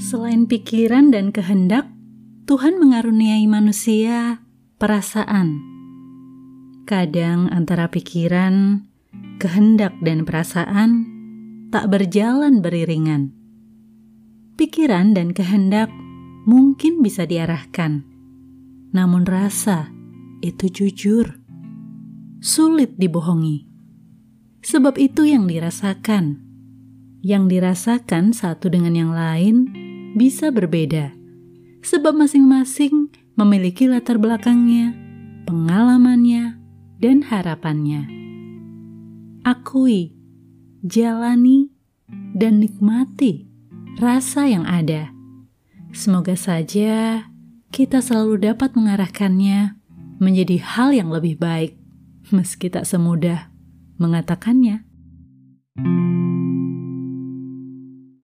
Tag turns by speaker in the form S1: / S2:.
S1: Selain pikiran dan kehendak, Tuhan mengaruniai manusia perasaan. Kadang antara pikiran, kehendak, dan perasaan tak berjalan beriringan. Pikiran dan kehendak mungkin bisa diarahkan, namun rasa itu jujur, sulit dibohongi. Sebab itu yang dirasakan, yang dirasakan satu dengan yang lain bisa berbeda, sebab masing-masing memiliki latar belakangnya, pengalamannya, dan harapannya. Akui, jalani, dan nikmati rasa yang ada. Semoga saja kita selalu dapat mengarahkannya menjadi hal yang lebih baik, meski tak semudah mengatakannya.